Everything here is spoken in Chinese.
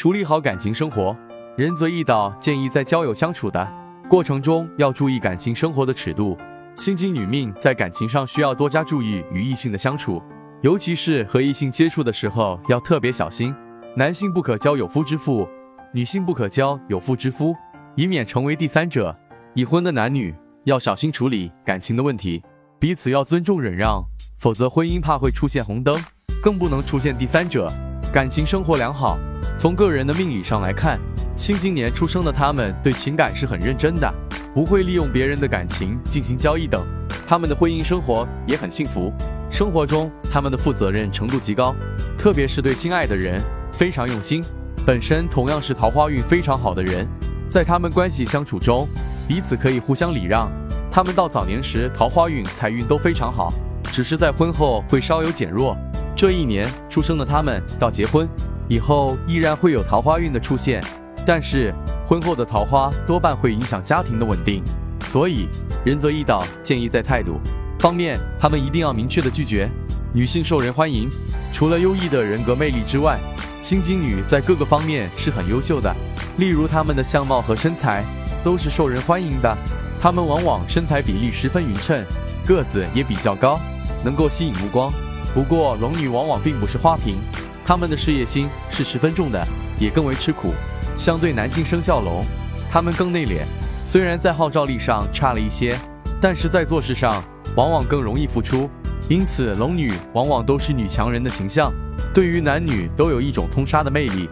处理好感情生活，仁泽易道建议在交友相处的过程中要注意感情生活的尺度。心机女命在感情上需要多加注意与异性的相处，尤其是和异性接触的时候要特别小心。男性不可交有夫之妇，女性不可交有妇之夫，以免成为第三者。已婚的男女要小心处理感情的问题，彼此要尊重忍让，否则婚姻怕会出现红灯，更不能出现第三者。感情生活良好。从个人的命理上来看，辛金年出生的他们对情感是很认真的，不会利用别人的感情进行交易等。他们的婚姻生活也很幸福，生活中他们的负责任程度极高，特别是对心爱的人非常用心。本身同样是桃花运非常好的人，在他们关系相处中，彼此可以互相礼让。他们到早年时桃花运财运都非常好，只是在婚后会稍有减弱。这一年出生的他们到结婚。以后依然会有桃花运的出现，但是婚后的桃花多半会影响家庭的稳定，所以仁泽易道建议在态度方面，他们一定要明确的拒绝。女性受人欢迎，除了优异的人格魅力之外，心机女在各个方面是很优秀的，例如她们的相貌和身材都是受人欢迎的，她们往往身材比例十分匀称，个子也比较高，能够吸引目光。不过龙女往往并不是花瓶。他们的事业心是十分重的，也更为吃苦。相对男性生肖龙，他们更内敛，虽然在号召力上差了一些，但是在做事上往往更容易付出。因此，龙女往往都是女强人的形象，对于男女都有一种通杀的魅力。